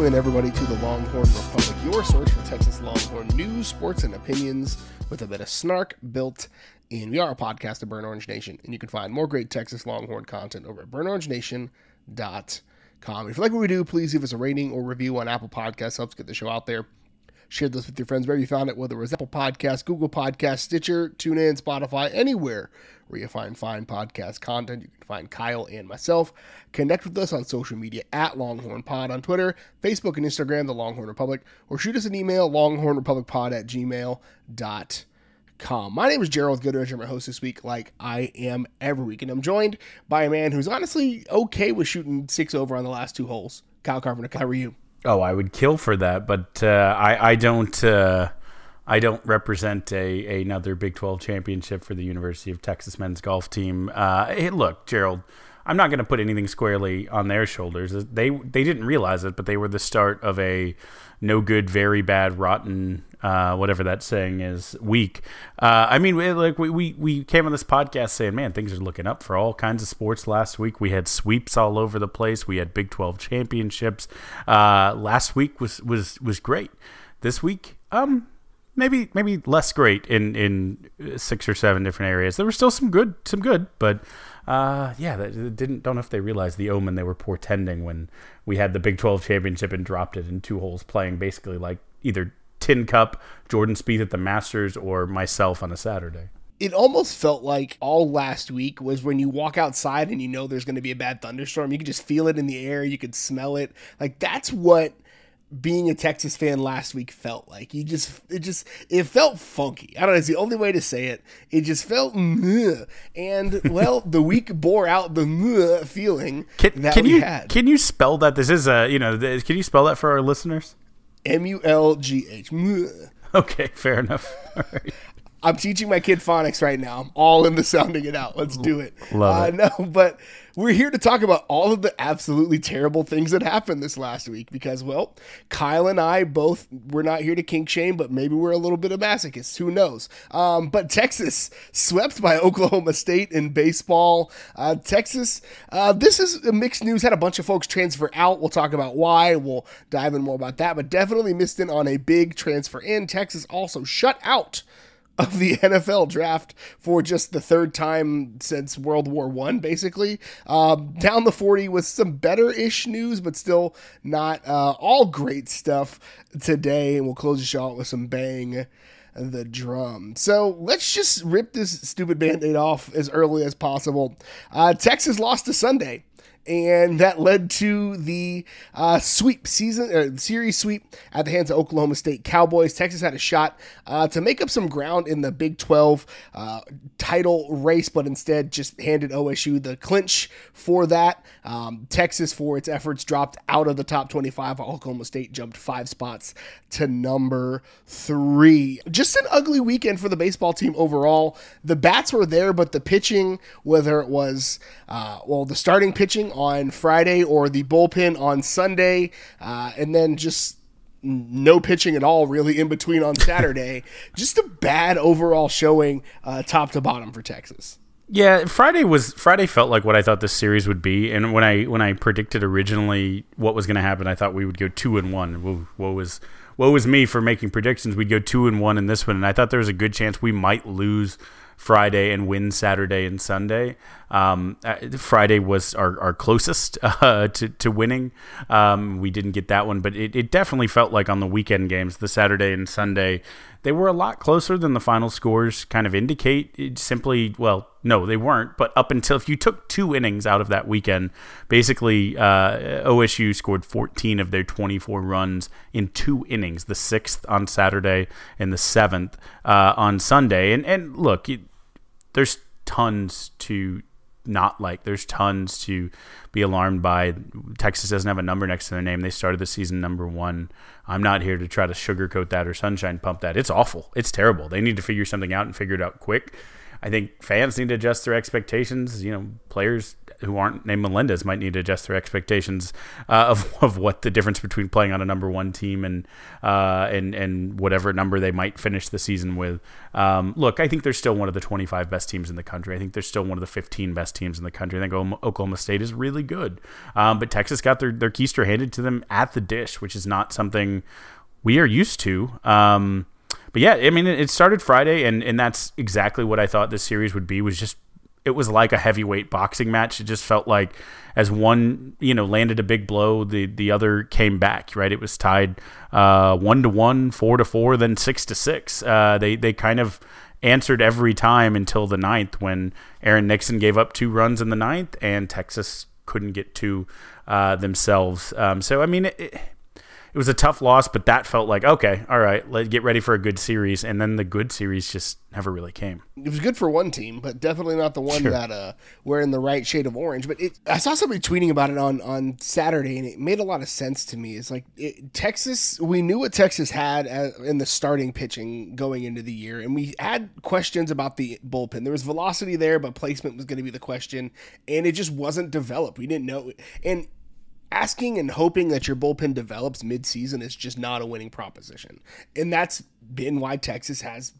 Welcome in, everybody, to the Longhorn Republic, your source for Texas Longhorn news, sports, and opinions with a bit of snark built in. We are a podcast of Burn Orange Nation, and you can find more great Texas Longhorn content over at burnorangenation.com. If you like what we do, please give us a rating or review on Apple Podcasts. Helps get the show out there. Share this with your friends wherever you found it, whether it was Apple Podcasts, Google Podcasts, Stitcher, TuneIn, Spotify, anywhere where you find fine podcast content. You can find Kyle and myself. Connect with us on social media at Longhorn Pod on Twitter, Facebook, and Instagram, The Longhorn Republic, or shoot us an email, longhornrepublicpod at gmail.com. My name is Gerald Goodrich. I'm your host this week, like I am every week. And I'm joined by a man who's honestly okay with shooting six over on the last two holes. Kyle Carpenter, how are you? Oh, I would kill for that, but uh, I I don't uh, I don't represent a another Big Twelve championship for the University of Texas men's golf team. Uh, hey, look, Gerald, I'm not going to put anything squarely on their shoulders. They they didn't realize it, but they were the start of a no good, very bad, rotten, uh, whatever that saying is, week. Uh, I mean, like we, we we came on this podcast saying, man, things are looking up for all kinds of sports. Last week we had sweeps all over the place. We had Big Twelve championships. Uh, last week was was was great. This week, um, maybe maybe less great in in six or seven different areas. There were still some good some good, but uh, yeah, that didn't don't know if they realized the omen they were portending when we had the Big 12 championship and dropped it in two holes, playing basically like either Tin Cup, Jordan Spieth at the Masters, or myself on a Saturday. It almost felt like all last week was when you walk outside and you know there's going to be a bad thunderstorm. You could just feel it in the air. You could smell it. Like that's what being a Texas fan last week felt like. You just it just it felt funky. I don't know, it's the only way to say it. It just felt and well, the week bore out the feeling can, that can we you, had. Can you spell that? This is a, you know, can you spell that for our listeners? M U L G H. Okay, fair enough. Right. I'm teaching my kid phonics right now. I'm all into sounding it out. Let's do it. Love uh, it. No, but we're here to talk about all of the absolutely terrible things that happened this last week because, well, Kyle and I both, we're not here to kink shame, but maybe we're a little bit of masochists. Who knows? Um, but Texas swept by Oklahoma State in baseball. Uh, Texas, uh, this is mixed news. Had a bunch of folks transfer out. We'll talk about why. We'll dive in more about that, but definitely missed in on a big transfer in. Texas also shut out of the NFL draft for just the third time since World War One, basically. Um, down the 40 with some better ish news, but still not uh, all great stuff today. And we'll close the show out with some bang the drum. So let's just rip this stupid band aid off as early as possible. Uh, Texas lost to Sunday and that led to the uh, sweep season uh, series sweep at the hands of Oklahoma State Cowboys. Texas had a shot uh, to make up some ground in the Big 12 uh, title race, but instead just handed OSU the clinch for that. Um, Texas, for its efforts, dropped out of the top 25, while Oklahoma State jumped five spots to number three. Just an ugly weekend for the baseball team overall. The bats were there, but the pitching, whether it was uh, well the starting pitching on Friday or the bullpen on Sunday, uh, and then just no pitching at all really in between on Saturday. just a bad overall showing, uh, top to bottom for Texas. Yeah, Friday was Friday felt like what I thought this series would be, and when I when I predicted originally what was going to happen, I thought we would go two and one. Whoa, what was what was me for making predictions? We'd go two and one in this one, and I thought there was a good chance we might lose Friday and win Saturday and Sunday. Um, uh, Friday was our, our closest uh, to, to winning. Um, we didn't get that one, but it, it definitely felt like on the weekend games, the Saturday and Sunday, they were a lot closer than the final scores kind of indicate. It simply, well, no, they weren't. But up until if you took two innings out of that weekend, basically uh, OSU scored 14 of their 24 runs in two innings, the sixth on Saturday and the seventh uh, on Sunday. And and look, it, there's tons to not like. There's tons to be alarmed by. Texas doesn't have a number next to their name. They started the season number one. I'm not here to try to sugarcoat that or sunshine pump that. It's awful. It's terrible. They need to figure something out and figure it out quick. I think fans need to adjust their expectations. You know, players who aren't named Melendez might need to adjust their expectations uh, of of what the difference between playing on a number one team and uh, and and whatever number they might finish the season with. Um, look, I think they're still one of the 25 best teams in the country. I think they're still one of the 15 best teams in the country. I think Oklahoma State is really good, um, but Texas got their their keister handed to them at the dish, which is not something we are used to. Um, but yeah, I mean, it started Friday, and and that's exactly what I thought this series would be. Was just it was like a heavyweight boxing match. It just felt like as one you know landed a big blow, the the other came back. Right, it was tied uh, one to one, four to four, then six to six. Uh, they they kind of answered every time until the ninth when Aaron Nixon gave up two runs in the ninth and Texas couldn't get two uh, themselves. Um, so I mean. It, it was a tough loss, but that felt like okay, all right, let's get ready for a good series. And then the good series just never really came. It was good for one team, but definitely not the one sure. that uh, were in the right shade of orange. But it, I saw somebody tweeting about it on on Saturday, and it made a lot of sense to me. It's like it, Texas. We knew what Texas had as, in the starting pitching going into the year, and we had questions about the bullpen. There was velocity there, but placement was going to be the question, and it just wasn't developed. We didn't know, and asking and hoping that your bullpen develops midseason is just not a winning proposition. And that's been why Texas has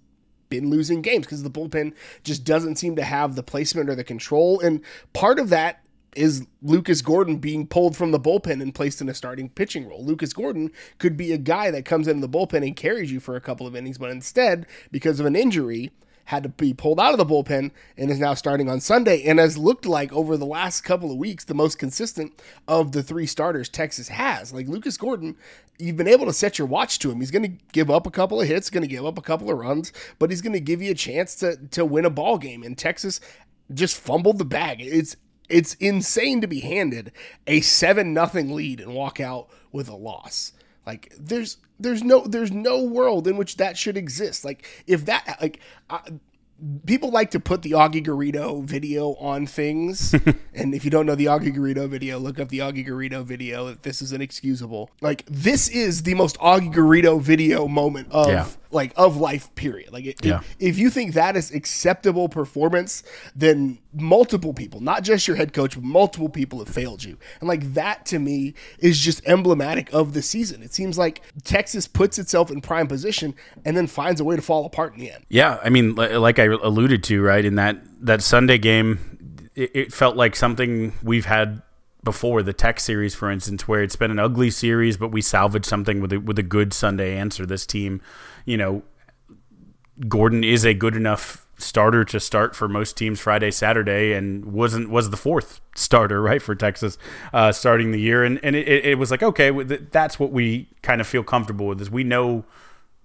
been losing games because the bullpen just doesn't seem to have the placement or the control. And part of that is Lucas Gordon being pulled from the bullpen and placed in a starting pitching role. Lucas Gordon could be a guy that comes in the bullpen and carries you for a couple of innings, but instead, because of an injury, had to be pulled out of the bullpen and is now starting on Sunday and has looked like over the last couple of weeks the most consistent of the three starters Texas has. Like Lucas Gordon, you've been able to set your watch to him. He's going to give up a couple of hits, going to give up a couple of runs, but he's going to give you a chance to to win a ball game. And Texas just fumbled the bag. It's it's insane to be handed a seven nothing lead and walk out with a loss. Like there's there's no there's no world in which that should exist. Like if that like I, people like to put the Augie Garrido video on things. and if you don't know the Augie Garrido video, look up the Augie Garrido video. This is inexcusable. Like this is the most Augie Garrido video moment of yeah. Like of life. Period. Like it, yeah. if, if you think that is acceptable performance, then multiple people, not just your head coach, but multiple people have failed you. And like that to me is just emblematic of the season. It seems like Texas puts itself in prime position and then finds a way to fall apart in the end. Yeah, I mean, like I alluded to, right in that that Sunday game, it, it felt like something we've had before the Tech series, for instance, where it's been an ugly series, but we salvaged something with a, with a good Sunday answer. This team, you know, Gordon is a good enough starter to start for most teams Friday, Saturday, and wasn't was the fourth starter right for Texas uh, starting the year, and and it, it was like okay, that's what we kind of feel comfortable with. Is we know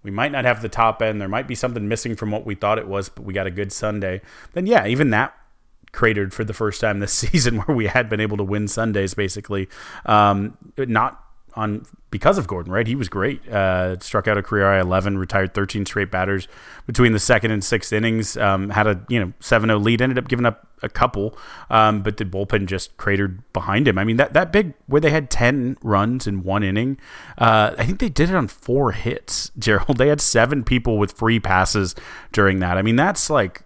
we might not have the top end, there might be something missing from what we thought it was, but we got a good Sunday. Then yeah, even that cratered for the first time this season where we had been able to win Sundays basically. Um, not on because of Gordon, right? He was great. Uh, struck out a career high 11, retired 13 straight batters between the second and sixth innings. Um, had a you know 7-0 lead, ended up giving up a couple, um, but the bullpen just cratered behind him. I mean that that big where they had 10 runs in one inning. Uh, I think they did it on four hits. Gerald, they had seven people with free passes during that. I mean that's like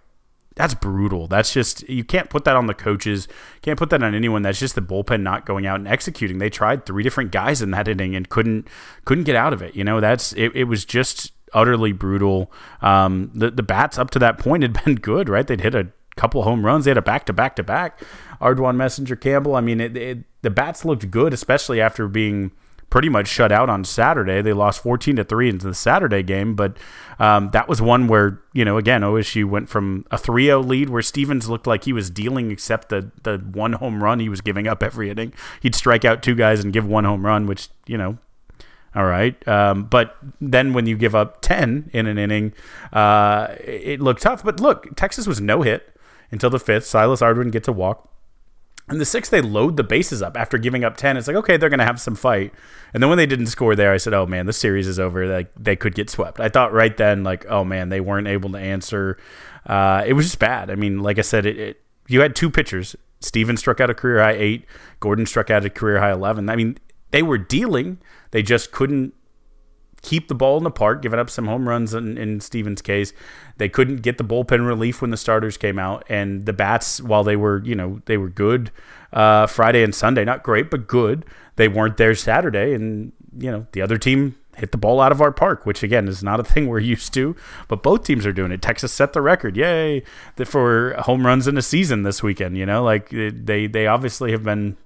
that's brutal. That's just you can't put that on the coaches. Can't put that on anyone. That's just the bullpen not going out and executing. They tried three different guys in that inning and couldn't couldn't get out of it. You know, that's it, it was just utterly brutal. Um, the the bats up to that point had been good, right? They'd hit a couple home runs. They had a back to back to back. Ardoin Messinger Campbell. I mean, it, it, the bats looked good, especially after being pretty much shut out on Saturday. They lost 14 to 3 into the Saturday game, but um, that was one where, you know, again, OSU went from a 3 0 lead where Stevens looked like he was dealing except the, the one home run he was giving up every inning. He'd strike out two guys and give one home run, which, you know, all right. Um, but then when you give up 10 in an inning, uh, it looked tough. But look, Texas was no hit until the fifth. Silas Ardoin gets a walk. And the sixth, they load the bases up after giving up 10. It's like, okay, they're going to have some fight. And then when they didn't score there, I said, oh man, the series is over. Like they could get swept. I thought right then, like, oh man, they weren't able to answer. Uh, it was just bad. I mean, like I said, it, it you had two pitchers. Steven struck out a career high eight. Gordon struck out a career high 11. I mean, they were dealing. They just couldn't keep the ball in the park, giving up some home runs in, in Stevens' case. They couldn't get the bullpen relief when the starters came out, and the bats, while they were you know they were good uh, Friday and Sunday, not great but good, they weren't there Saturday, and you know the other team hit the ball out of our park, which again is not a thing we're used to. But both teams are doing it. Texas set the record, yay, for home runs in a season this weekend. You know, like they they obviously have been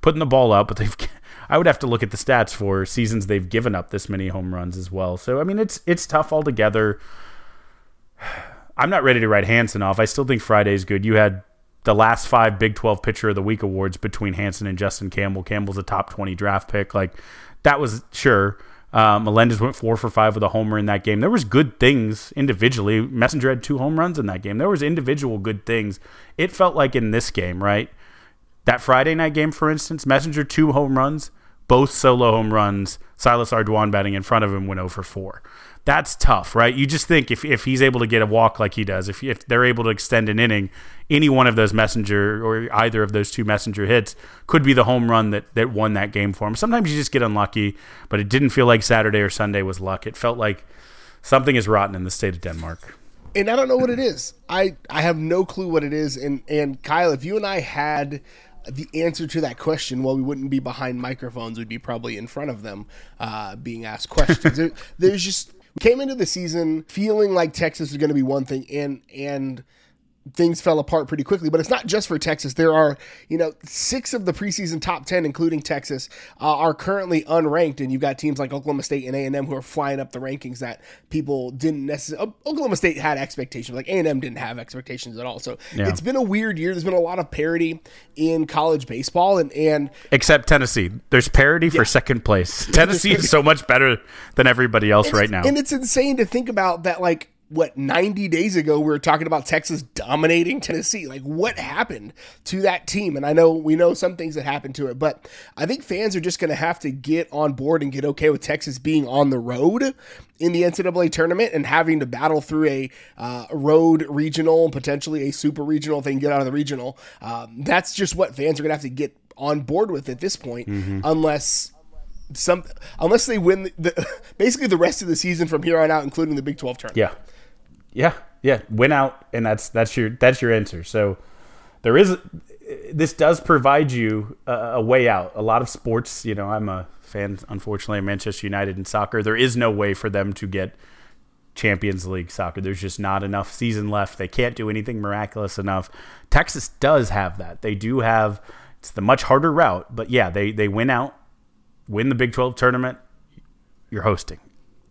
putting the ball up, but they've. I would have to look at the stats for seasons they've given up this many home runs as well. So I mean, it's it's tough altogether. I'm not ready to write Hansen off. I still think Friday's good. You had the last five Big 12 Pitcher of the Week awards between Hansen and Justin Campbell. Campbell's a top 20 draft pick. Like that was sure. Uh, Melendez went four for five with a homer in that game. There was good things individually. Messinger had two home runs in that game. There was individual good things. It felt like in this game, right? That Friday night game, for instance, Messinger two home runs, both solo home runs. Silas Ardoin batting in front of him went 0 for 4 that's tough, right? You just think if, if he's able to get a walk like he does, if, if they're able to extend an inning, any one of those Messinger or either of those two Messinger hits could be the home run that, that won that game for him. Sometimes you just get unlucky, but it didn't feel like Saturday or Sunday was luck. It felt like something is rotten in the state of Denmark. And I don't know what it is. I, I have no clue what it is. And, and Kyle, if you and I had the answer to that question, well, we wouldn't be behind microphones. We'd be probably in front of them, uh, being asked questions. there, there's just came into the season feeling like Texas was going to be one thing, and and things fell apart pretty quickly. But it's not just for Texas. There are, you know, six of the preseason top ten, including Texas, uh, are currently unranked, and you've got teams like Oklahoma State and A and M who are flying up the rankings that people didn't necessarily. Oklahoma State had expectations, like A and M didn't have expectations at all. So yeah. it's been a weird year. There's been a lot of parity in college baseball, and and except Tennessee, there's parity yeah. for second place. Tennessee is so much better than everybody else right now, and it's insane to think about that. Like what 90 days ago we were talking about Texas dominating Tennessee. Like what happened to that team? And I know we know some things that happened to it, but I think fans are just going to have to get on board and get okay with Texas being on the road in the NCAA tournament and having to battle through a uh, road regional, and potentially a super regional thing, get out of the regional. Um, that's just what fans are going to have to get on board with at this point, mm-hmm. unless some unless they win the, the, basically the rest of the season from here on out, including the Big Twelve tournament. Yeah. Yeah, yeah, win out, and that's that's your that's your answer. So there is this does provide you a, a way out. A lot of sports, you know, I'm a fan, unfortunately, of Manchester United in soccer. There is no way for them to get Champions League soccer. There's just not enough season left. They can't do anything miraculous enough. Texas does have that. They do have it's the much harder route, but yeah, they they win out, win the Big 12 tournament. You're hosting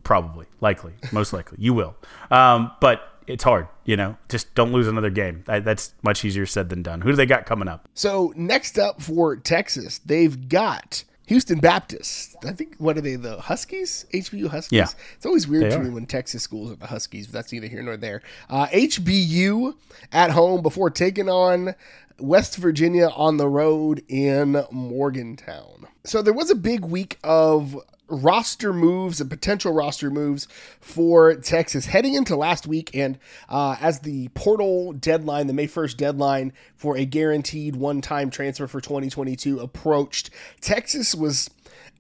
probably, likely, most likely. You will. Um, but it's hard, you know. Just don't lose another game. That's much easier said than done. Who do they got coming up? So next up for Texas, they've got Houston Baptist. I think what are they? The Huskies? HBU Huskies. Yeah. It's always weird they to are. me when Texas schools are the Huskies, but that's neither here nor there. Uh, HBU at home before taking on West Virginia on the road in Morgantown. So there was a big week of roster moves and potential roster moves for Texas heading into last week. And uh, as the portal deadline, the May 1st deadline for a guaranteed one time transfer for 2022 approached, Texas was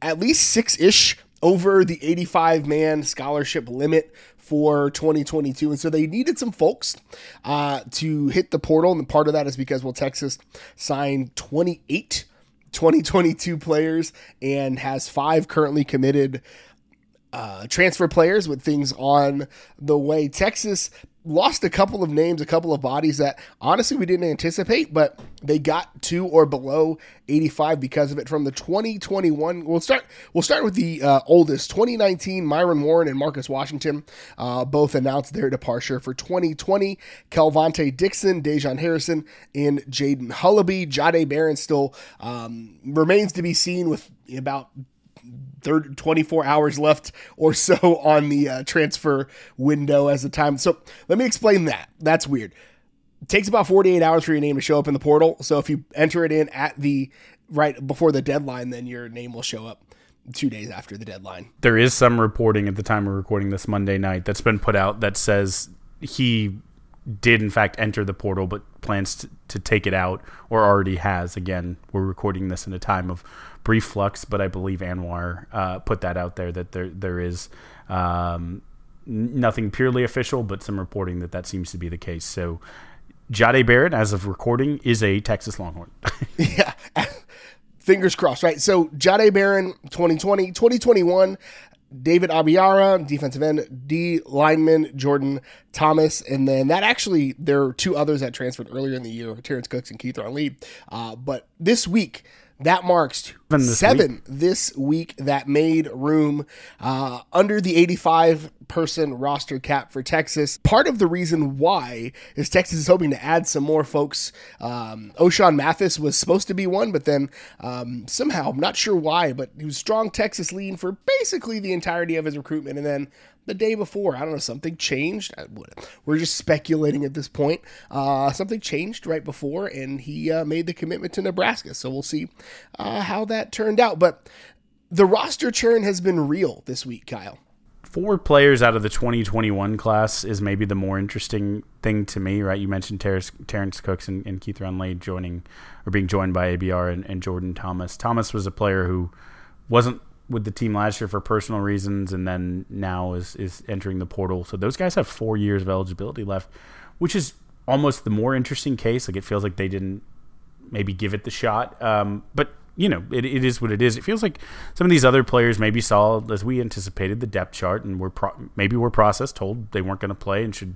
at least six ish over the 85 man scholarship limit for 2022. And so they needed some folks uh, to hit the portal. And part of that is because, well, Texas signed 28 2022 players and has five currently committed uh, transfer players with things on the way. Texas lost a couple of names, a couple of bodies that honestly we didn't anticipate, but they got to or below 85 because of it. From the 2021, we'll start. We'll start with the uh, oldest 2019. Myron Warren and Marcus Washington uh, both announced their departure for 2020. Kelvontay Dixon, Dejon Harrison, and Jaden Hullaby. Jahdae Barron still um, remains to be seen with about 30, 24 hours left or so on the uh, transfer window as the time. So let me explain that. That's weird. It takes about 48 hours for your name to show up in the portal. So if you enter it in at the right before the deadline, then your name will show up two days after the deadline. There is some reporting at the time of recording this Monday night that's been put out that says he did in fact enter the portal, but plans to, to take it out or already has. Again, we're recording this in a time of brief flux, but I believe Anwar uh, put that out there that there there is um, nothing purely official, but some reporting that that seems to be the case. So. Jahdae Barron, as of recording, is a Texas Longhorn. yeah. Fingers crossed, right? So, Jahdae Barron, 2020, 2021, David Abiara, defensive end, D lineman Jordan Thomas, and then that actually there are two others that transferred earlier in the year, Terrence Cooks and Keith Lee. Uh, but this week that marks this seven week. this week that made room uh, under the 85 person roster cap for Texas. Part of the reason why is Texas is hoping to add some more folks. Um, Ochaun Mathis was supposed to be one, but then um, somehow, I'm not sure why, but he was strong Texas lean for basically the entirety of his recruitment. And then the day before. I don't know, something changed. We're just speculating at this point. Uh, something changed right before, and he uh, made the commitment to Nebraska. So we'll see uh, how that turned out. But the roster churn has been real this week, Kyle. Four players out of the 2021 class is maybe the more interesting thing to me, right? You mentioned Terrence, Terrence Cooks and, and Keith Runley joining or being joined by ABR and, and Jordan Thomas. Thomas was a player who wasn't with the team last year for personal reasons, and then now is is entering the portal. So those guys have four years of eligibility left, which is almost the more interesting case. Like it feels like they didn't maybe give it the shot, um, but you know it, it is what it is. It feels like some of these other players maybe saw as we anticipated the depth chart, and were pro- maybe were processed, told they weren't going to play and should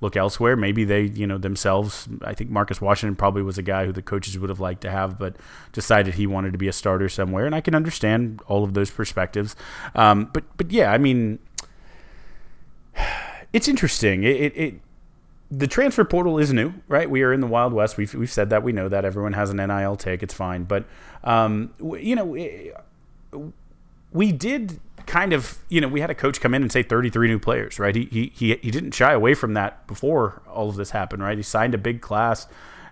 look elsewhere. Maybe they, you know, themselves. I think Marcus Washington probably was a guy who the coaches would have liked to have, but decided he wanted to be a starter somewhere. And I can understand all of those perspectives. Um, but but yeah, I mean, it's interesting. It, it, it the transfer portal is new, right? We are in the Wild West. We've we've said that. We know that everyone has an NIL take. It's fine, but um, you know, we did kind of, you know, we had a coach come in and say 33 new players, right? He, he, he, he didn't shy away from that before all of this happened, right? He signed a big class,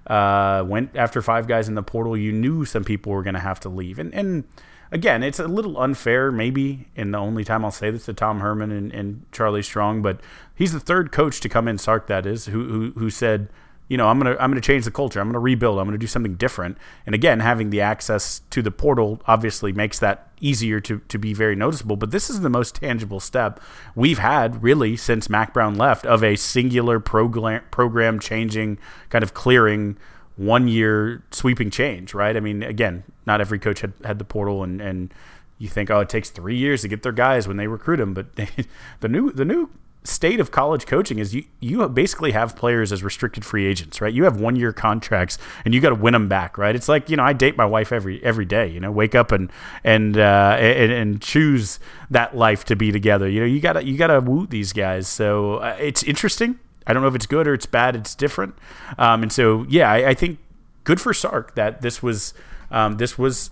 uh, went after five guys in the portal. You knew some people were going to have to leave. And, and again, it's a little unfair, maybe, and the only time I'll say this to Tom Herman and, and Charlie Strong, but he's the third coach to come in, Sark, that is, who, who, who said, you know, I'm gonna I'm gonna change the culture. I'm gonna rebuild. I'm gonna do something different. And again, having the access to the portal obviously makes that easier to to be very noticeable. But this is the most tangible step we've had really since Mack Brown left of a singular program program changing kind of clearing one year sweeping change. Right? I mean, again, not every coach had had the portal and and you think, oh, it takes three years to get their guys when they recruit them, but they, the new the new state of college coaching is you you basically have players as restricted free agents, right? You have one year contracts and you got to win them back, right? It's like you know I date my wife every every day, you know, wake up and and uh, and, and choose that life to be together. You know, you gotta you gotta woo these guys. So uh, it's interesting. I don't know if it's good or it's bad. It's different. Um, and so yeah, I, I, think good for Sark that this was um, this was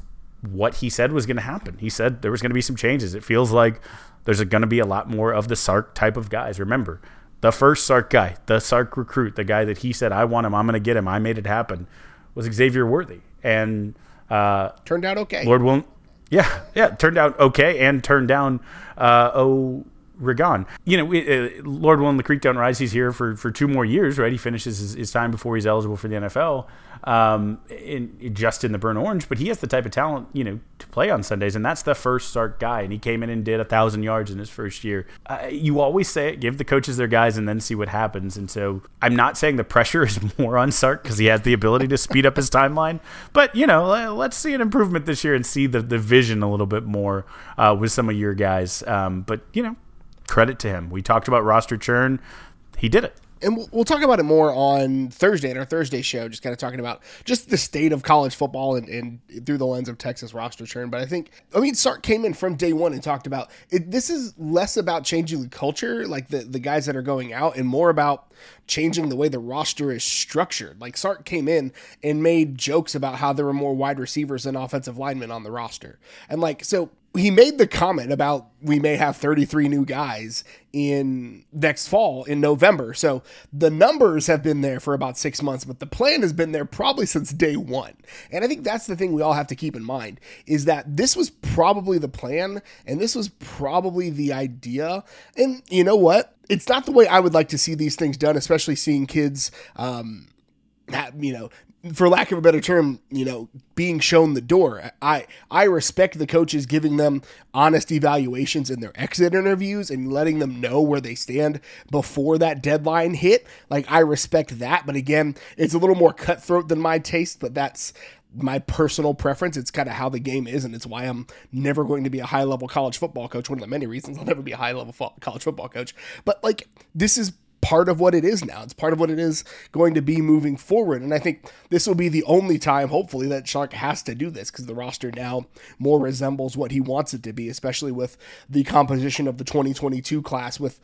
what he said was going to happen. He said there was going to be some changes. It feels like there's going to be a lot more of the Sark type of guys. Remember, the first Sark guy, the Sark recruit, the guy that he said, I want him, I'm going to get him, I made it happen, was Xavier Worthy. And uh, turned out okay. Lord will yeah, yeah, turned out okay and turned down uh, oh Rigon. You know, uh, Lord willing, the creek don't rise. He's here for, for two more years, right? He finishes his, his time before he's eligible for the NFL, um, in, just in the burnt orange. But he has the type of talent, you know, to play on Sundays, and that's the first Sark guy. And he came in and did a thousand yards in his first year. Uh, you always say it: give the coaches their guys, and then see what happens. And so, I'm not saying the pressure is more on Sark because he has the ability to speed up his timeline, but you know, let's see an improvement this year and see the the vision a little bit more uh, with some of your guys. Um, but you know credit to him. We talked about roster churn. He did it. And we'll, talk about it more on Thursday in our Thursday show, just kind of talking about just the state of college football and, and through the lens of Texas roster churn. But I think, I mean, Sark came in from day one and talked about it. This is less about changing the culture, like the, the guys that are going out, and more about changing the way the roster is structured. Like Sark came in and made jokes about how there were more wide receivers than offensive linemen on the roster. And like, so he made the comment about we may have 33 new guys in next fall in November. So the numbers have been there for about six months, but the plan has been there probably since day one. And I think that's the thing we all have to keep in mind is that this was probably the plan and this was probably the idea. And you know what? it's not the way I would like to see these things done, especially seeing kids, um, you know, for lack of a better term, you know, being shown the door. I I respect the coaches giving them honest evaluations in their exit interviews and letting them know where they stand before that deadline hit. Like I respect that, but again, it's a little more cutthroat than my taste, but that's my personal preference. It's kind of how the game is, and it's why I'm never going to be a high level college football coach. One of the many reasons I'll never be a high level fo- college football coach. But like, this is part of what it is now. It's part of what it is going to be moving forward. And I think this will be the only time, hopefully, that Sark has to do this because the roster now more resembles what he wants it to be, especially with the composition of the 2022 class, with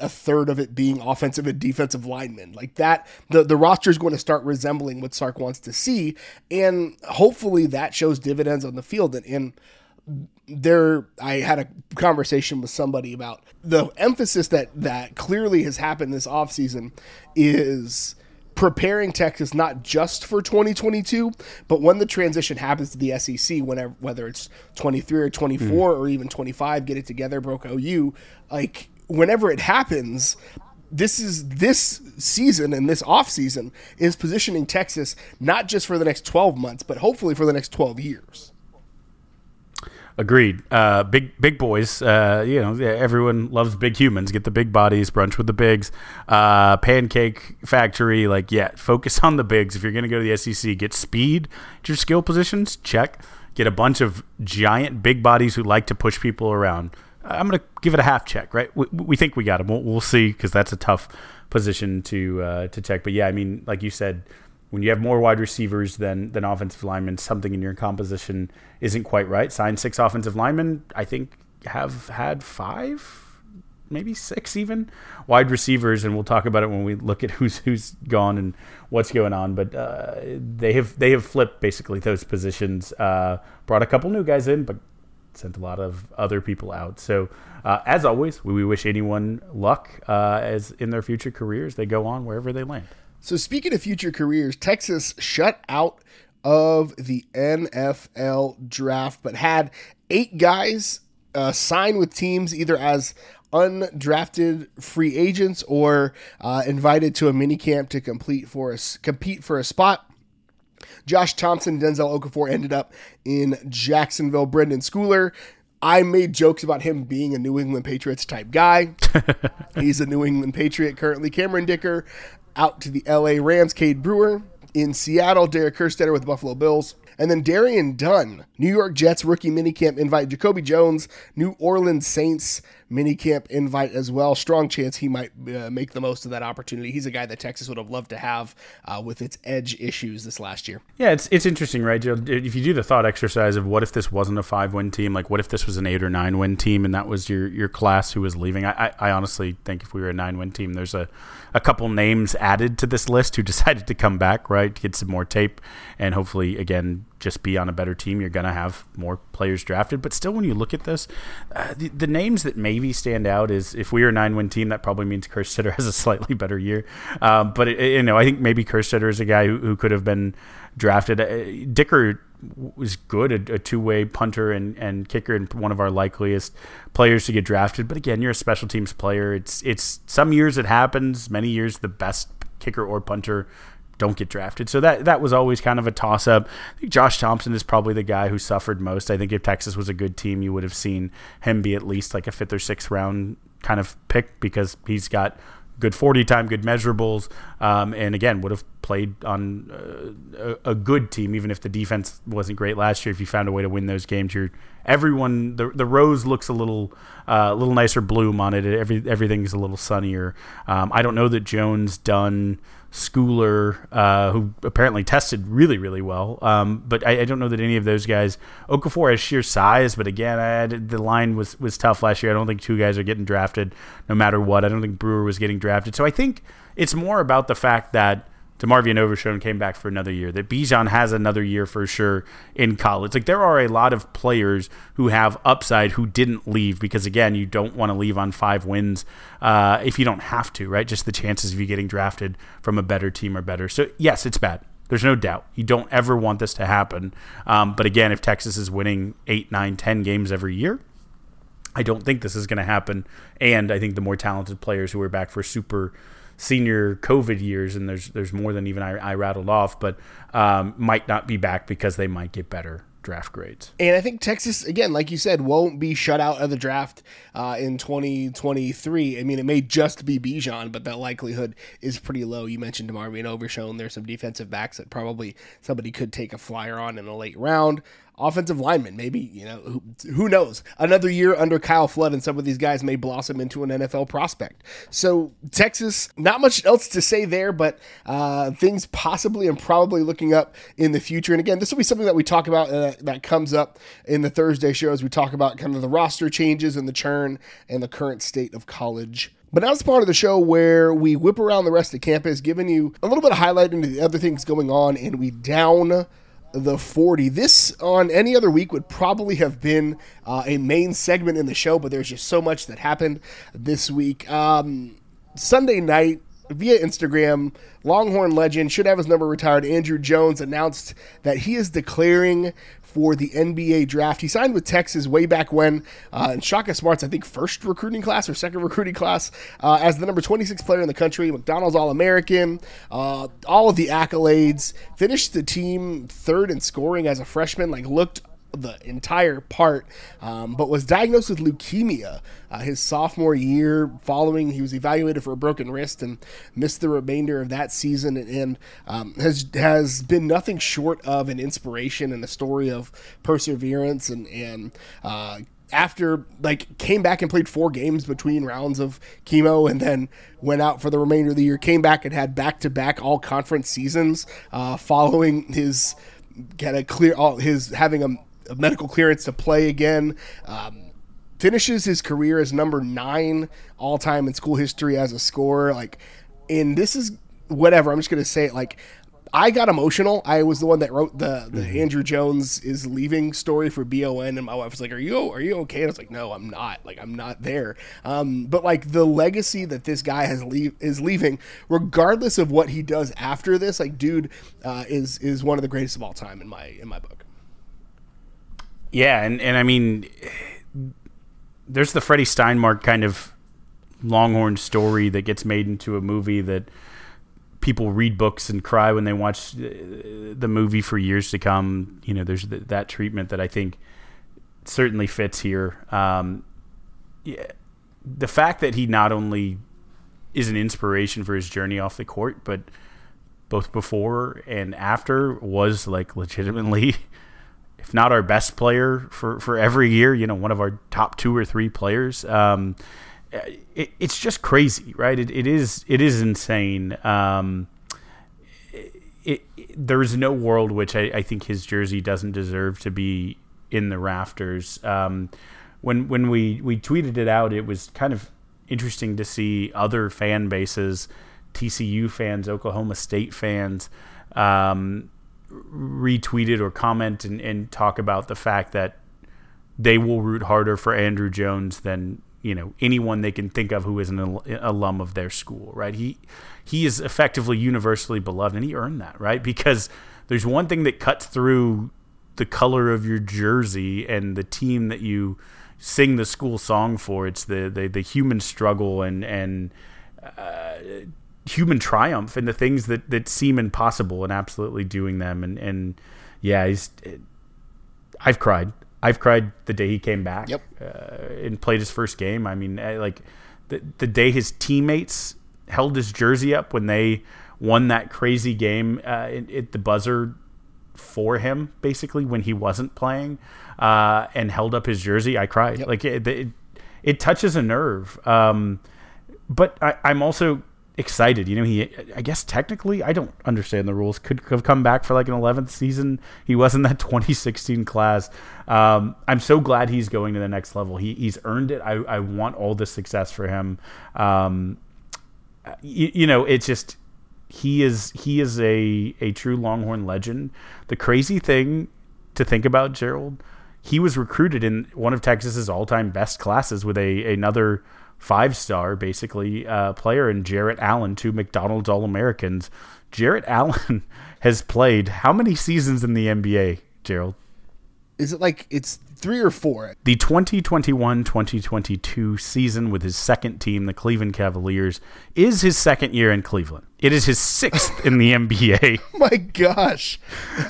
a third of it being offensive and defensive linemen. Like that, the, the roster is going to start resembling what Sark wants to see. And hopefully that shows dividends on the field. And, and there I had a conversation with somebody about the emphasis that that clearly has happened this offseason is preparing Texas not just for 2022, but when the transition happens to the SEC, whenever whether it's 23 or 24 mm. or even 25, get it together, broke OU, like whenever it happens, this is this season and this off season is positioning Texas not just for the next 12 months, but hopefully for the next 12 years. Agreed. Uh, big big boys. Uh, you know, everyone loves big humans. Get the big bodies. Brunch with the bigs. Uh, pancake factory. Like, yeah, focus on the bigs. If you're going to go to the SEC, get speed. Get your skill positions. Check. Get a bunch of giant big bodies who like to push people around. I'm going to give it a half check. Right. We, we think we got them. We'll, we'll see because that's a tough position to uh, to check. But yeah, I mean, like you said when you have more wide receivers than than offensive linemen, something in your composition isn't quite right. Sign six offensive linemen. I think have had five, maybe six even wide receivers, and we'll talk about it when we look at who's who's gone and what's going on. But uh, they have they have flipped basically those positions. Uh, brought a couple new guys in, but sent a lot of other people out. So, uh, as always, we wish anyone luck uh, as in their future careers. They go on wherever they land. So, speaking of future careers, Texas shut out of the NFL draft, but had eight guys uh, sign with teams either as undrafted free agents or uh, invited to a minicamp to complete for a, compete for a spot. Josh Thompson, Denzel Okafor ended up in Jacksonville. Brendan Schooler I made jokes about him being a New England Patriots type guy. He's a New England Patriot currently. Cameron Dicker out to the LA Rams, Cade Brewer. In Seattle, Derek Kerstetter with the Buffalo Bills. And then Darian Dunn, New York Jets rookie minicamp invite. Jacoby Jones, New Orleans Saints minicamp invite as well. Strong chance he might uh, make the most of that opportunity. He's a guy that Texas would have loved to have uh, with its edge issues this last year. Yeah, it's it's interesting, right, Joe? If you do the thought exercise of what if this wasn't a five win team, like what if this was an eight or nine win team, and that was your your class who was leaving? I, I, I honestly think if we were a nine win team, there's a a couple names added to this list who decided to come back, right, get some more tape, and hopefully again just be on a better team. You're going to have more players drafted, but still, when you look at this, uh, the, the names that maybe stand out is if we are a nine win team, that probably means Kerstetter has a slightly better year. Um, but it, you know, I think maybe Kerstetter is a guy who, who could have been drafted. Uh, Dicker was good, a, a two way punter and, and kicker, and one of our likeliest players to get drafted. But again, you're a special teams player. It's it's some years it happens, many years the best kicker or punter don't get drafted. So that that was always kind of a toss up. I think Josh Thompson is probably the guy who suffered most. I think if Texas was a good team, you would have seen him be at least like a fifth or sixth round kind of pick because he's got good 40 time, good measurables, um, and again would have played on uh, a, good team even if the defense wasn't great last year. If you found a way to win those games, you're everyone the the rose looks a little uh, a little nicer bloom on it. Every everything's a little sunnier. Um, I don't know that Jones done Schooler, uh, who apparently tested really, really well. Um, but I, I, don't know that any of those guys. Okafor has sheer size, but again, I, the line was was tough last year. I don't think two guys are getting drafted no matter what. I don't think Brewer was getting drafted. So I think it's more about the fact that DeMarvion Overshown came back for another year. That Bijan has another year for sure in college. Like there are a lot of players who have upside who didn't leave because again, you don't want to leave on five wins uh, if you don't have to, right? Just the chances of you getting drafted from a better team are better. So yes, it's bad. There's no doubt. You don't ever want this to happen. Um, but again, if Texas is winning eight, nine, ten games every year, I don't think this is going to happen. And I think the more talented players who are back for super senior COVID years, and there's there's more than even I, I rattled off, but um, might not be back because they might get better draft grades. And I think Texas, again, like you said, won't be shut out of the draft uh, in 2023. I mean, it may just be Bijan, but that likelihood is pretty low. You mentioned DeMarvion Overshown. There's some defensive backs that probably somebody could take a flyer on in a late round offensive lineman. Maybe, you know, who, who, knows? Another year under Kyle Flood, and some of these guys may blossom into an NFL prospect. So, Texas, not much else to say there, but uh, things possibly and probably looking up in the future. And again, this will be something that we talk about uh, that comes up in the Thursday show as we talk about kind of the roster changes and the churn and the current state of college but now it's part of the show where we whip around the rest of campus, giving you a little bit of highlight into the other things going on, and we down the 40. This on any other week would probably have been uh, a main segment in the show, but there's just so much that happened this week. Um, Sunday night, via Instagram, Longhorn legend should have his number retired. Andrew Jones announced that he is declaring for the NBA draft. He signed with Texas way back when, uh, in Shaka Smart's, I think, first recruiting class or second recruiting class, uh, as the number 26 player in the country, McDonald's All American, uh, all of the accolades, finished the team third in scoring as a freshman, like looked the entire part, um, but was diagnosed with leukemia uh, his sophomore year. Following, he was evaluated for a broken wrist and missed the remainder of that season, and, um, has has been nothing short of an inspiration and a story of perseverance and and. Uh, after like came back and played four games between rounds of chemo and then went out for the remainder of the year came back and had back to back all conference seasons uh, following his get a clear all his having a medical clearance to play again. Um, finishes his career as number nine all time in school history as a scorer. Like, and this is whatever. I'm just gonna say it. Like, I got emotional. I was the one that wrote the the mm-hmm. Andrew Jones is leaving story for BON, and my wife was like, "Are you are you okay?" And I was like, "No, I'm not. Like, I'm not there." Um, but like the legacy that this guy has leave is leaving, regardless of what he does after this, like, dude, uh, is is one of the greatest of all time in my in my book. Yeah, and, and I mean, there's the Freddie Steinmark kind of Longhorn story that gets made into a movie that people read books and cry when they watch the movie for years to come. You know, there's that treatment that I think certainly fits here. Um, yeah, the fact that he not only is an inspiration for his journey off the court, but both before and after was like legitimately if not our best player for, for every year, you know, one of our top two or three players. Um, it, it's just crazy, right? It, it is it is insane. Um, it, it, there's no world which I, I, think his jersey doesn't deserve to be in the rafters. Um, when when we, we tweeted it out, it was kind of interesting to see other fan bases, TCU fans, Oklahoma State fans, um, retweeted or comment and, and talk about the fact that they will root harder for Andrew Jones than you know anyone they can think of who is an alum of their school, right? He he is effectively universally beloved, and he earned that, right? Because there's one thing that cuts through the color of your jersey and the team that you sing the school song for. It's the the, the human struggle and and uh, human triumph and the things that, that seem impossible and absolutely doing them. And, and yeah, he's, I've cried. I've cried the day he came back yep. uh, and played his first game. I mean, I, like the, the day his teammates held his jersey up when they won that crazy game uh, at, the buzzer for him, basically when he wasn't playing, uh, and held up his jersey. I cried. Yep. Like it, it, it, touches a nerve. Um, but I, I'm also excited. You know, he I guess technically I don't understand the rules. Could have come back for like an 11th season. He was in that 2016 class. Um, I'm so glad he's going to the next level. He he's earned it. I, I want all the success for him. Um, you, you know, it's just he is he is a a true Longhorn legend. The crazy thing to think about, Gerald, he was recruited in one of Texas's all-time best classes with a another five star basically uh, player in Jarrett Allen, two McDonald's All Americans. Jarrett Allen has played how many seasons in the NBA, Gerald? Is it like it's three or four? The 2021-2022 season with his second team, the Cleveland Cavaliers, is his second year in Cleveland. It is his sixth in the NBA. My gosh.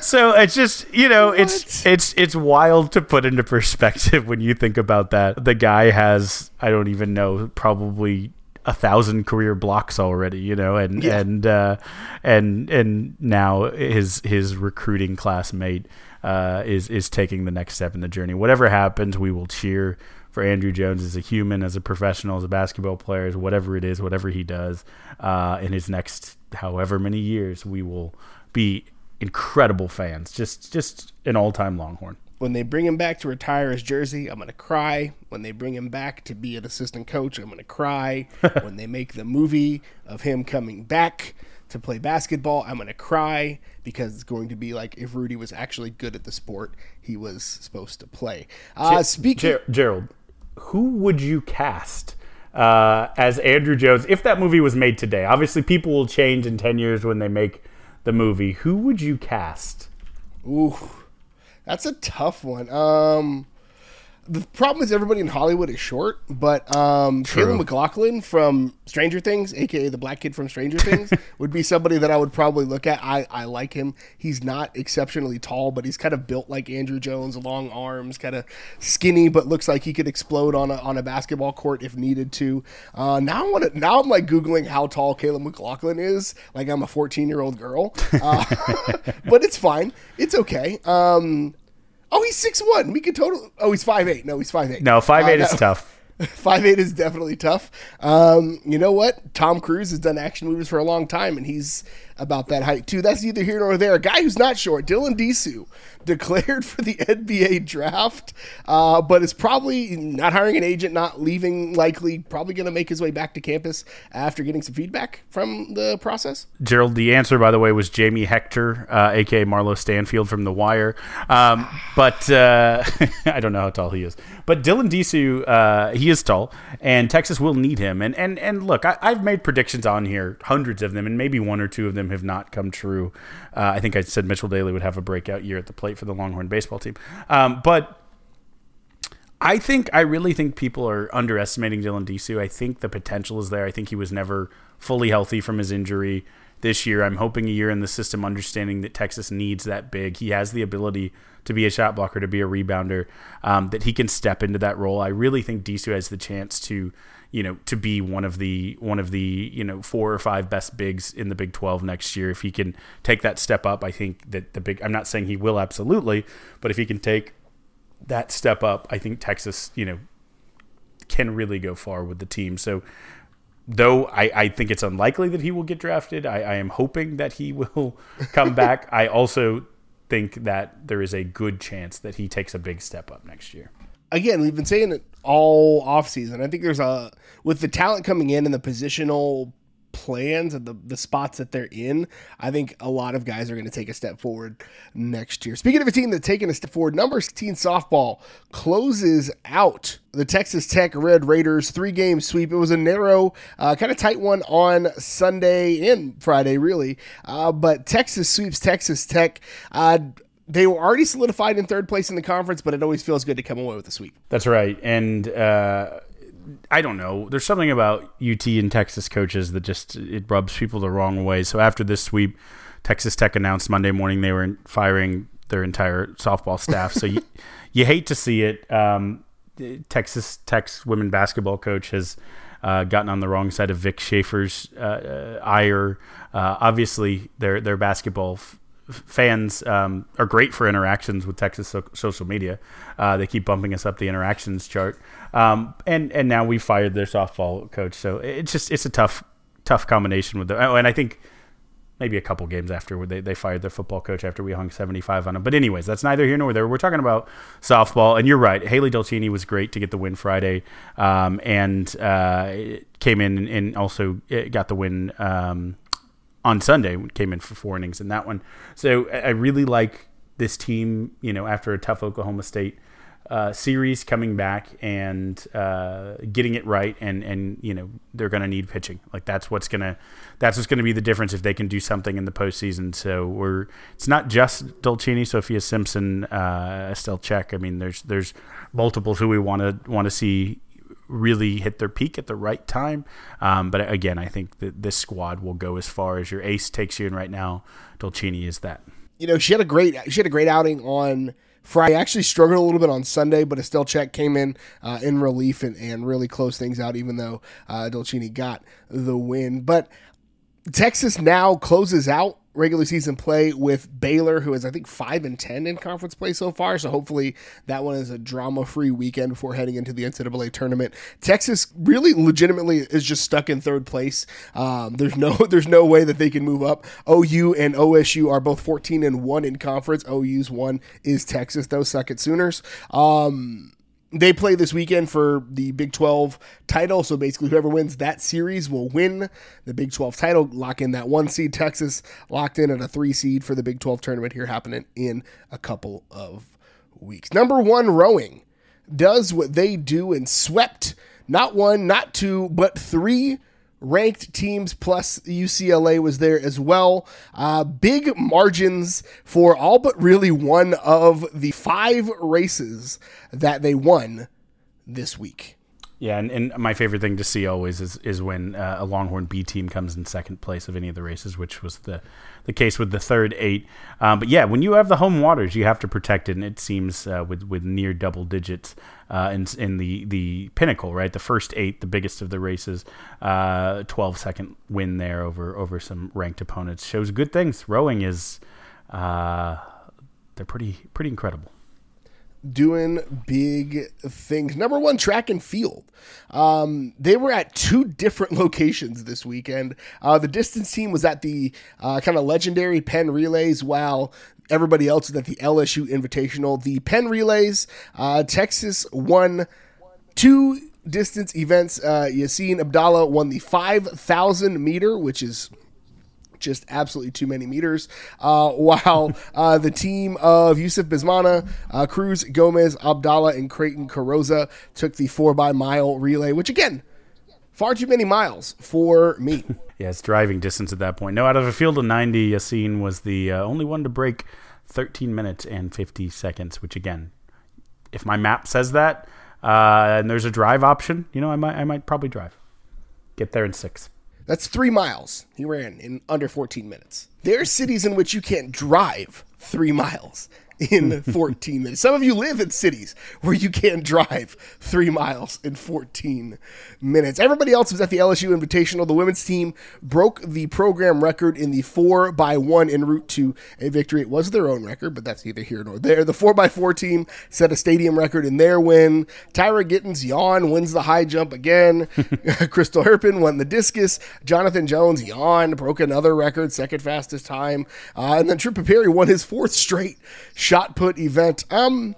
So it's just you know it's it's it's wild to put into perspective when you think about that. The guy has I don't even know probably a thousand career blocks already, you know, and Yeah. and uh, and and now his his recruiting classmate uh, is is taking the next step in the journey. Whatever happens, we will cheer for Andrew Jones as a human, as a professional, as a basketball player, as whatever it is, whatever he does uh, in his next however many years, we will be incredible fans. Just just an all time Longhorn. When they bring him back to retire his jersey, I'm going to cry. When they bring him back to be an assistant coach, I'm going to cry. when they make the movie of him coming back to play basketball, I'm going to cry because it's going to be like if Rudy was actually good at the sport he was supposed to play. Uh, speaking, Ger- Gerald, who would you cast uh, as Andrew Jones if that movie was made today? Obviously, people will change in 10 years when they make the movie. Who would you cast? Ooh, that's a tough one. Um, the problem is everybody in Hollywood is short, but um, Caleb McLaughlin from Stranger Things, aka the black kid from Stranger Things, would be somebody that I would probably look at. I, I like him. He's not exceptionally tall, but he's kind of built like Andrew Jones, long arms, kind of skinny, but looks like he could explode on a on a basketball court if needed to. Uh, now I want to. Now I'm like googling how tall Caleb McLaughlin is, like I'm a 14 year old girl. Uh, but it's fine. It's okay. Um, Oh, he's six one. We could totally. Oh, he's five eight. No, he's five eight. No, five eight is tough. Five eight is definitely tough. Um, you know what? Tom Cruise has done action movies for a long time, and he's about that height too. That's neither here nor there. A guy who's not short, Dylan Disu, declared for the NBA draft, uh, but is probably not hiring an agent, not leaving. Likely, probably going to make his way back to campus after getting some feedback from the process. Gerald, the answer, by the way, was Jamie Hector, uh, aka Marlo Stanfield from The Wire. Um, but uh, I don't know how tall he is. But Dylan Disu, uh, he is tall, and Texas will need him. And and and look, I, I've made predictions on here, hundreds of them, and maybe one or two of them have not come true. Uh, I think I said Mitchell Daly would have a breakout year at the plate for the Longhorn baseball team. Um, but I think I really think people are underestimating Dylan Disu. I think the potential is there. I think he was never fully healthy from his injury this year. I'm hoping a year in the system, understanding that Texas needs that big. He has the ability to be a shot blocker, to be a rebounder, um, that he can step into that role. I really think Disu has the chance to, you know, to be one of the one of the you know four or five best bigs in the Big 12 next year. If he can take that step up, I think that the big. I'm not saying he will absolutely, but if he can take that step up, I think Texas, you know, can really go far with the team. So, though I, I think it's unlikely that he will get drafted, I, I am hoping that he will come back. I also think that there is a good chance that he takes a big step up next year. Again, we've been saying it all offseason. I think there's a with the talent coming in and the positional plans and the, the spots that they're in, I think a lot of guys are going to take a step forward next year. Speaking of a team that's taking a step forward, number 16 softball closes out the Texas Tech Red Raiders three game sweep. It was a narrow, uh, kind of tight one on Sunday and Friday, really. Uh, but Texas sweeps Texas Tech. Uh, they were already solidified in third place in the conference, but it always feels good to come away with a sweep. That's right. And uh, I don't know. There's something about UT and Texas coaches that just it rubs people the wrong way. So after this sweep, Texas Tech announced Monday morning they were firing their entire softball staff. So you, you hate to see it. Um, Texas Tech's women basketball coach has uh, gotten on the wrong side of Vic Schaefer's uh, uh, ire. Uh, obviously, their their basketball f- fans um, are great for interactions with Texas so- social media. Uh, they keep bumping us up the interactions chart, um, and and now we fired their softball coach. So it's just it's a tough tough combination with the. Oh, and I think maybe a couple games after they, they fired their football coach after we hung 75 on them. But anyways, that's neither here nor there. We're talking about softball, and you're right. Hailey Dolcini was great to get the win Friday, um, and uh, came in and also got the win um, on Sunday. Came in for four innings in that one. So I really like this team. You know, after a tough Oklahoma State uh, series coming back and uh, getting it right, and and you know they're going to need pitching. Like that's what's gonna that's what's going to be the difference if they can do something in the postseason. So we're it's not just Dolcini, Sophia Simpson, uh, Estelle Czech. I mean, there's there's multiples who we want to want to see really hit their peak at the right time. Um, but again, I think that this squad will go as far as your ace takes you, and right now, Dolcini is that. You know, she had a great she had a great outing on Friday actually struggled a little bit on Sunday, but Estelle Czech came in uh, in relief and, and really closed things out, even though uh, Dolcini got the win. But Texas now closes out regular season play with Baylor, who is I think five and ten in conference play so far. So hopefully that one is a drama-free weekend before heading into the NCAA tournament. Texas really legitimately is just stuck in third place. Um, there's no there's no way that they can move up. OU and OSU are both 14 and one in conference. OU's one is Texas. Those suck at Sooners. Um, they play this weekend for the Big 12 title. So basically, whoever wins that series will win the Big 12 title, lock in that one seed. Texas locked in at a three seed for the Big 12 tournament here happening in a couple of weeks. Number one, rowing does what they do and swept not one, not two, but three ranked teams plus UCLA was there as well. Uh, big margins for all but really one of the five races that they won this week. Yeah, and, and my favorite thing to see always is is when uh, a Longhorn B team comes in second place of any of the races, which was the the case with the third eight. Um, but yeah, when you have the home waters, you have to protect it, and it seems uh, with with near double digits uh, in in the the pinnacle, right? The first eight, the biggest of the races, uh, 12 second win there over over some ranked opponents shows good things. Rowing is uh, they're pretty pretty incredible doing big things. Number one, track and field. Um, they were at two different locations this weekend. Uh, the distance team was at the uh, kind of legendary Penn Relays, while everybody else was at the LSU Invitational. The Penn Relays, uh, Texas won two distance events. Uh, Yassine Abdallah won the 5,000 meter, which is just absolutely too many meters. Uh, while uh, the team of Yusuf Bizimana, uh, Cruz, Gomez, Abdallah, and Crayton Carrozza took the four by mile relay, which again, far too many miles for me. yeah, it's driving distance at that point. No, out of a field of 90, Yassine was the uh, only one to break 13 minutes and 50 seconds, which again, if my map says that, uh, and there's a drive option, you know, I might, I might probably drive. Get there in six. That's three miles he ran in under 14 minutes. There are cities in which you can't drive three miles in 14 minutes. Some of you live in cities where you can't drive three miles in 14 minutes. Everybody else was at the LSU Invitational. The women's team broke the program record in the four by one en route to a victory. It was their own record, but that's neither here nor there. The four by four team set a stadium record in their win. Tyra Gittens yawn wins the high jump again. Crystal Herpin won the discus. Jonathan Jones yawn broke another record, second fastest time. Uh, and then Tripp Piperi won his fourth straight shot put event. Um,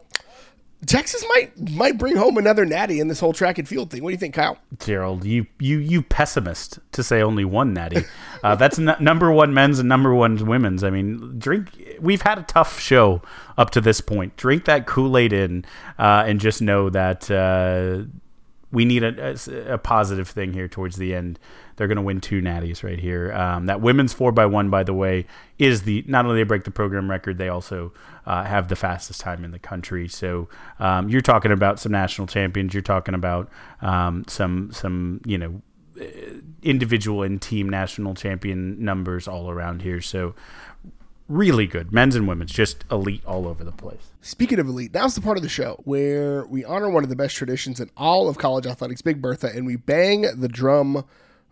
Texas might might bring home another natty in this whole track and field thing. What do you think, Kyle? Gerald, you you you pessimist to say only one natty. Uh, that's n- number one men's and number one women's. I mean, drink. We've had a tough show up to this point. Drink that Kool Aid in, uh, and just know that uh, we need a, a, a, positive thing here towards the end. They're going to win two natties right here. Um, that women's four by one, by the way, is the not only they break the program record, they also uh, have the fastest time in the country. So um, you're talking about some national champions. You're talking about um, some some you know individual and team national champion numbers all around here. So really good. Men's and women's, just elite all over the place. Speaking of elite, now's the part of the show where we honor one of the best traditions in all of college athletics, Big Bertha, and we bang the drum.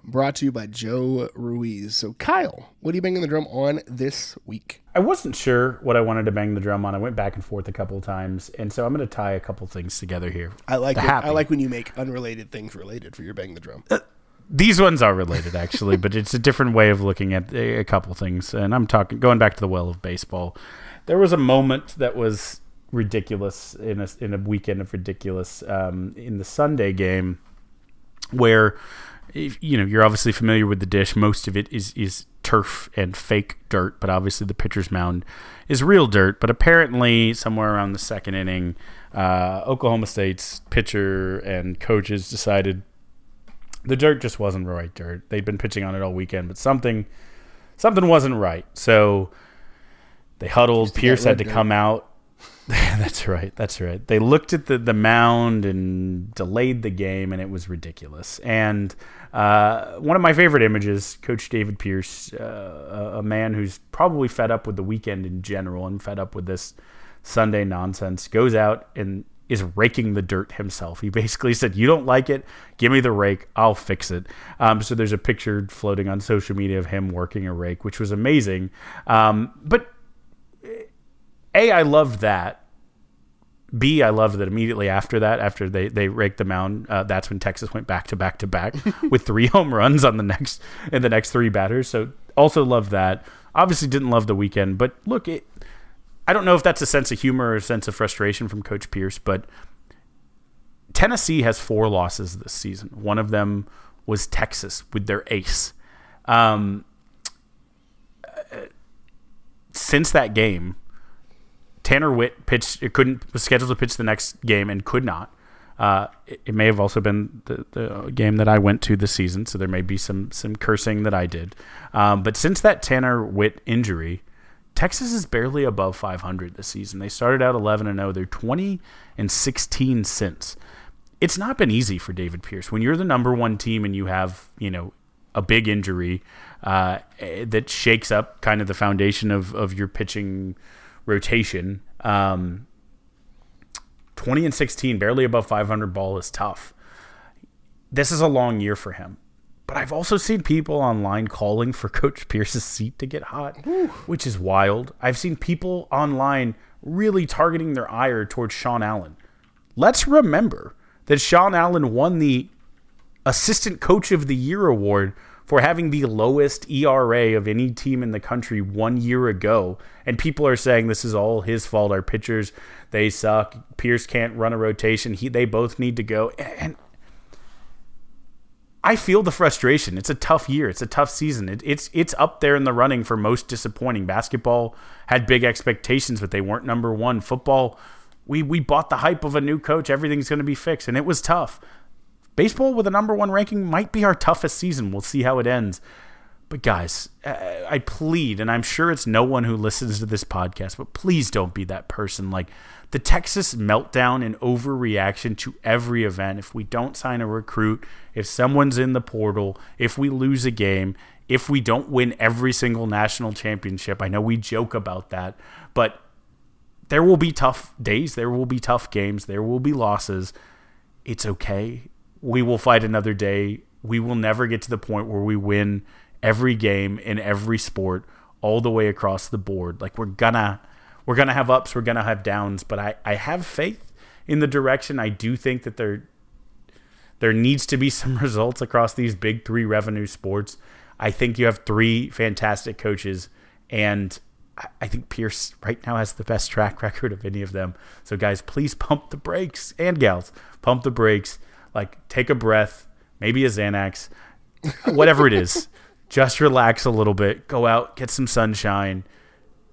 Brought to you by Joe Ruiz. So, Kyle, what are you banging the drum on this week? I wasn't sure what I wanted to bang the drum on. I went back and forth a couple of times, and so I'm going to tie a couple things together here. I like it. I like when you make unrelated things related for your bang the drum. Uh, these ones are related actually, but it's a different way of looking at a couple things. And I'm talking going back to the well of baseball. There was a moment that was ridiculous in a in a weekend of ridiculous um, in the Sunday game where you know you're obviously familiar with the dish. Most of it is is turf and fake dirt, but obviously the pitcher's mound is real dirt. But apparently, somewhere around the second inning, uh, Oklahoma State's pitcher and coaches decided the dirt just wasn't the right dirt. They'd been pitching on it all weekend, but something something wasn't right. So they huddled. Pierce had to dirt. come out. that's right. That's right. They looked at the, the mound and delayed the game, and it was ridiculous. And uh, one of my favorite images, Coach David Pierce, uh, a man who's probably fed up with the weekend in general and fed up with this Sunday nonsense, goes out and is raking the dirt himself. He basically said, "You don't like it? Give me the rake. I'll fix it." Um, so there's a picture floating on social media of him working a rake, which was amazing. Um, but a, I loved that. B, I loved that immediately after that, after they, they raked the mound, uh, that's when Texas went back to back to back with three home runs on the next in the next three batters. So also loved that. Obviously didn't love the weekend, but look, it, I don't know if that's a sense of humor or a sense of frustration from Coach Pierce, but Tennessee has four losses this season. One of them was Texas with their ace. Um, since that game, Tanner Witt pitched. It couldn't was scheduled to pitch the next game and could not. Uh, it, it, may have also been the, the, game that I went to this season, so there may be some some cursing that I did. Um, but since that Tanner Witt injury, Texas is barely above 500 this season. They started out 11 and 0. They're 20 and 16 since. It's not been easy for David Pierce when you're the number one team and you have you know a big injury uh, that shakes up kind of the foundation of of your pitching rotation. Um, 20 and 16, barely above 500 ball is tough. This is a long year for him. But I've also seen people online calling for Coach Pierce's seat to get hot, Ooh. which is wild. I've seen people online really targeting their ire towards Sean Allen. Let's remember that Sean Allen won the Assistant Coach of the Year award for having the lowest ERA of any team in the country one year ago. And people are saying this is all his fault. Our pitchers, they suck. Pierce can't run a rotation. He, they both need to go. And I feel the frustration. It's a tough year. It's a tough season. It, it's it's up there in the running for most disappointing. Basketball had big expectations, but they weren't number one. Football, we we bought the hype of a new coach. Everything's going to be fixed, and it was tough. Baseball with a number one ranking might be our toughest season. We'll see how it ends. But guys, uh, I plead, and I'm sure it's no one who listens to this podcast, but please don't be that person. Like the Texas meltdown and overreaction to every event. If we don't sign a recruit, if someone's in the portal, if we lose a game, if we don't win every single national championship, I know we joke about that, but there will be tough days, there will be tough games, there will be losses. It's okay we will fight another day. We will never get to the point where we win every game in every sport all the way across the board. Like we're gonna we're gonna have ups, we're gonna have downs, but I, I have faith in the direction. I do think that there there needs to be some results across these big three revenue sports. I think you have three fantastic coaches, and I think Pierce right now has the best track record of any of them. So guys, please pump the brakes and gals, pump the brakes like take a breath, maybe a Xanax, whatever it is. Just relax a little bit, go out, get some sunshine,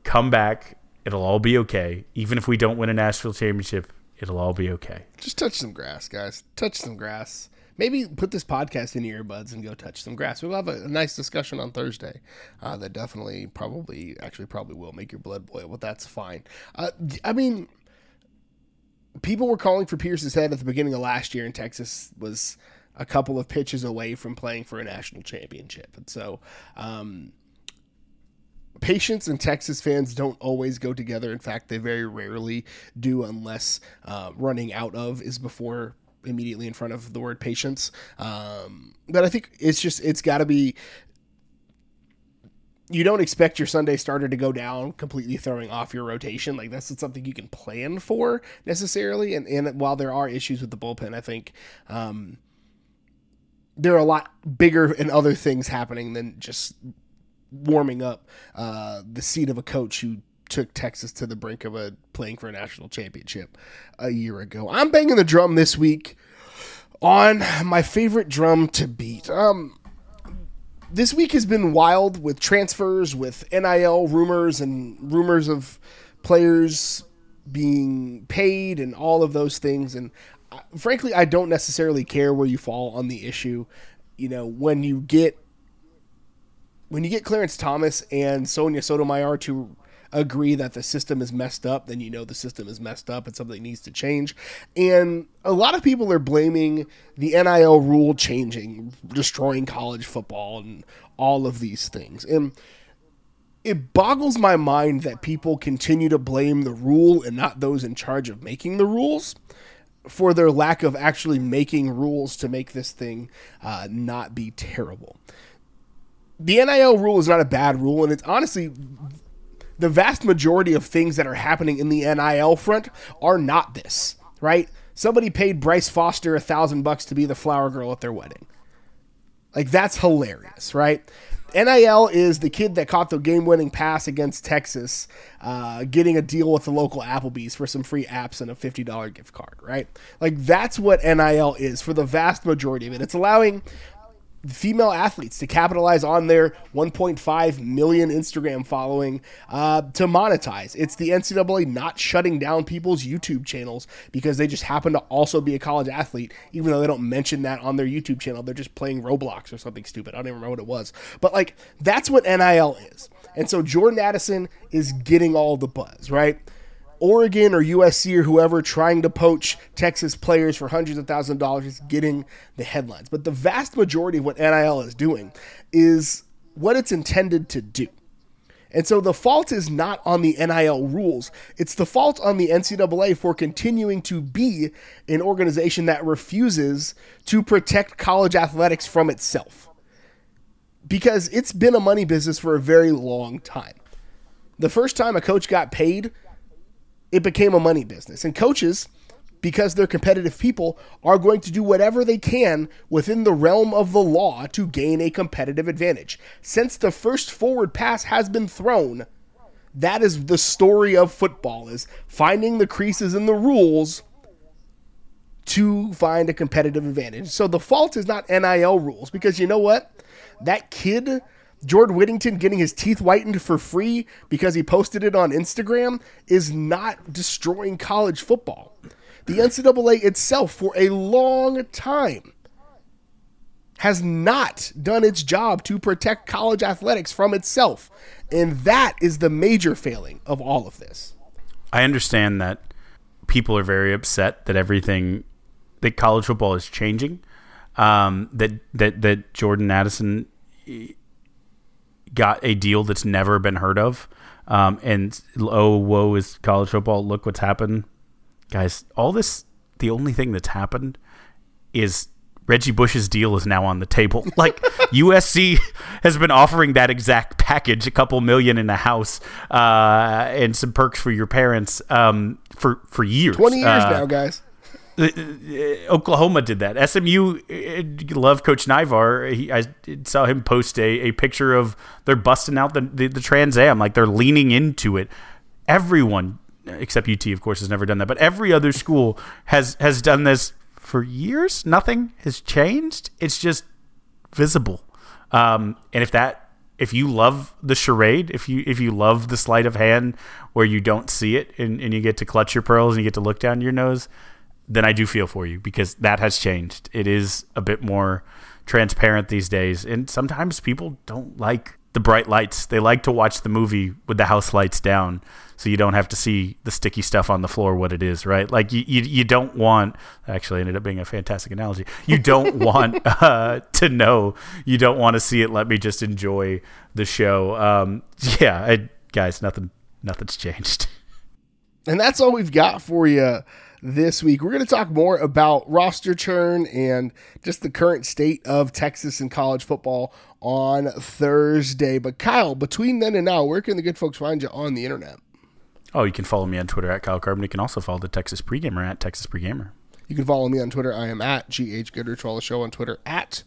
come back. It'll all be okay. Even if we don't win a national championship, it'll all be okay. Just touch some grass, guys. Touch some grass. Maybe put this podcast in your earbuds and go touch some grass. We'll have a, a nice discussion on Thursday uh, that definitely, probably, actually, probably will make your blood boil, but that's fine. Uh, I mean, people were calling for Pierce's head at the beginning of last year, and Texas was a couple of pitches away from playing for a national championship. And so, um, patience and Texas fans don't always go together. In fact, they very rarely do, unless uh, running out of is before immediately in front of the word patience. Um, but I think it's just it's got to be you don't expect your Sunday starter to go down completely throwing off your rotation. Like that's not something you can plan for necessarily. And and while there are issues with the bullpen, I think um, there are a lot bigger and other things happening than just warming up uh, the seat of a coach who took Texas to the brink of a playing for a national championship a year ago. I'm banging the drum this week on my favorite drum to beat. Um, this week has been wild with transfers, with NIL rumors, and rumors of players being paid and all of those things. And frankly, I don't necessarily care where you fall on the issue. You know, when you get when you get Clarence Thomas and Sonia Sotomayor to agree that the system is messed up, then you know the system is messed up and something needs to change. And a lot of people are blaming the NIL rule changing, destroying college football, and all of these things. And it boggles my mind that people continue to blame the rule and not those in charge of making the rules for their lack of actually making rules to make this thing uh, not be terrible. The NIL rule is not a bad rule, and it's honestly the vast majority of things that are happening in the NIL front are not this, right? Somebody paid Bryce Foster a thousand bucks to be the flower girl at their wedding. Like that's hilarious, right? NIL is the kid that caught the game-winning pass against Texas, uh, getting a deal with the local Applebee's for some free apps and a fifty dollar gift card, right? Like that's what NIL is for the vast majority of it. It's allowing female athletes to capitalize on their 1.5 million Instagram following uh, to monetize. It's the NCAA not shutting down people's YouTube channels because they just happen to also be a college athlete, even though they don't mention that on their YouTube channel. They're just playing Roblox or something stupid. I don't even remember what it was. But like, that's what NIL is. And so Jordan Addison is getting all the buzz, right? Oregon or USC or whoever trying to poach Texas players for hundreds of thousands of dollars is getting the headlines. But the vast majority of what NIL is doing is what it's intended to do. And so the fault is not on the NIL rules. It's the fault on the NCAA for continuing to be an organization that refuses to protect college athletics from itself. Because it's been a money business for a very long time. The first time a coach got paid it became a money business. And coaches, because they're competitive people, are going to do whatever they can within the realm of the law to gain a competitive advantage. Since the first forward pass has been thrown, that is the story of football is finding the creases in the rules to find a competitive advantage. So the fault is not NIL rules because you know what? That kid Jordan Whittington getting his teeth whitened for free because he posted it on Instagram is not destroying college football. The NCAA itself, for a long time, has not done its job to protect college athletics from itself. And that is the major failing of all of this. I understand that people are very upset that everything, that college football is changing. Um, that, that, that Jordan Addison got a deal that's never been heard of. Um, and oh, woe is college football. Look what's happened. Guys, all this, the only thing that's happened is Reggie Bush's deal is now on the table. Like USC has been offering that exact package, a couple million in a house, uh, and some perks for your parents um, for for years. Twenty years uh, now, guys. Uh, Oklahoma did that. SMU uh, love Coach Naivar. He, I saw him post a, a picture of they're busting out the, the, the Trans Am, like they're leaning into it. Everyone, except UT, of course, has never done that, but every other school has has done this for years. Nothing has changed. It's just visible. Um, and if that if you love the charade, if you if you love the sleight of hand where you don't see it and, and you get to clutch your pearls and you get to look down your nose, then I do feel for you because that has changed. It is a bit more transparent these days. And sometimes people don't like the bright lights. They like to watch the movie with the house lights down so you don't have to see the sticky stuff on the floor what it is, right? Like you, you, you don't want actually ended up being a fantastic analogy. You don't want uh, to know. You don't want to see it. Let me just enjoy the show. Um, yeah, I, guys, nothing nothing's changed. And that's all we've got for you this week. We're going to talk more about roster churn and just the current state of Texas and college football on Thursday. But Kyle, between then and now, where can the good folks find you on the internet? Oh, you can follow me on Twitter at Kyle Carbon. You can also follow the Texas Pregamer at Texas Pregamer. You can follow me on Twitter. I am at GH Goodrich. Follow the show on Twitter at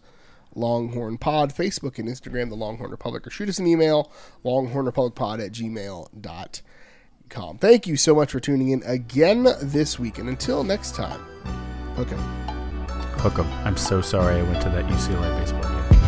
Longhorn Pod, Facebook and Instagram, the Longhorn Republic, or shoot us an email, longhornrepublicpod at gmail.com Thank you so much for tuning in again this week. And until next time, hook 'em. Hook 'em. I'm so sorry I went to that UCLA baseball game.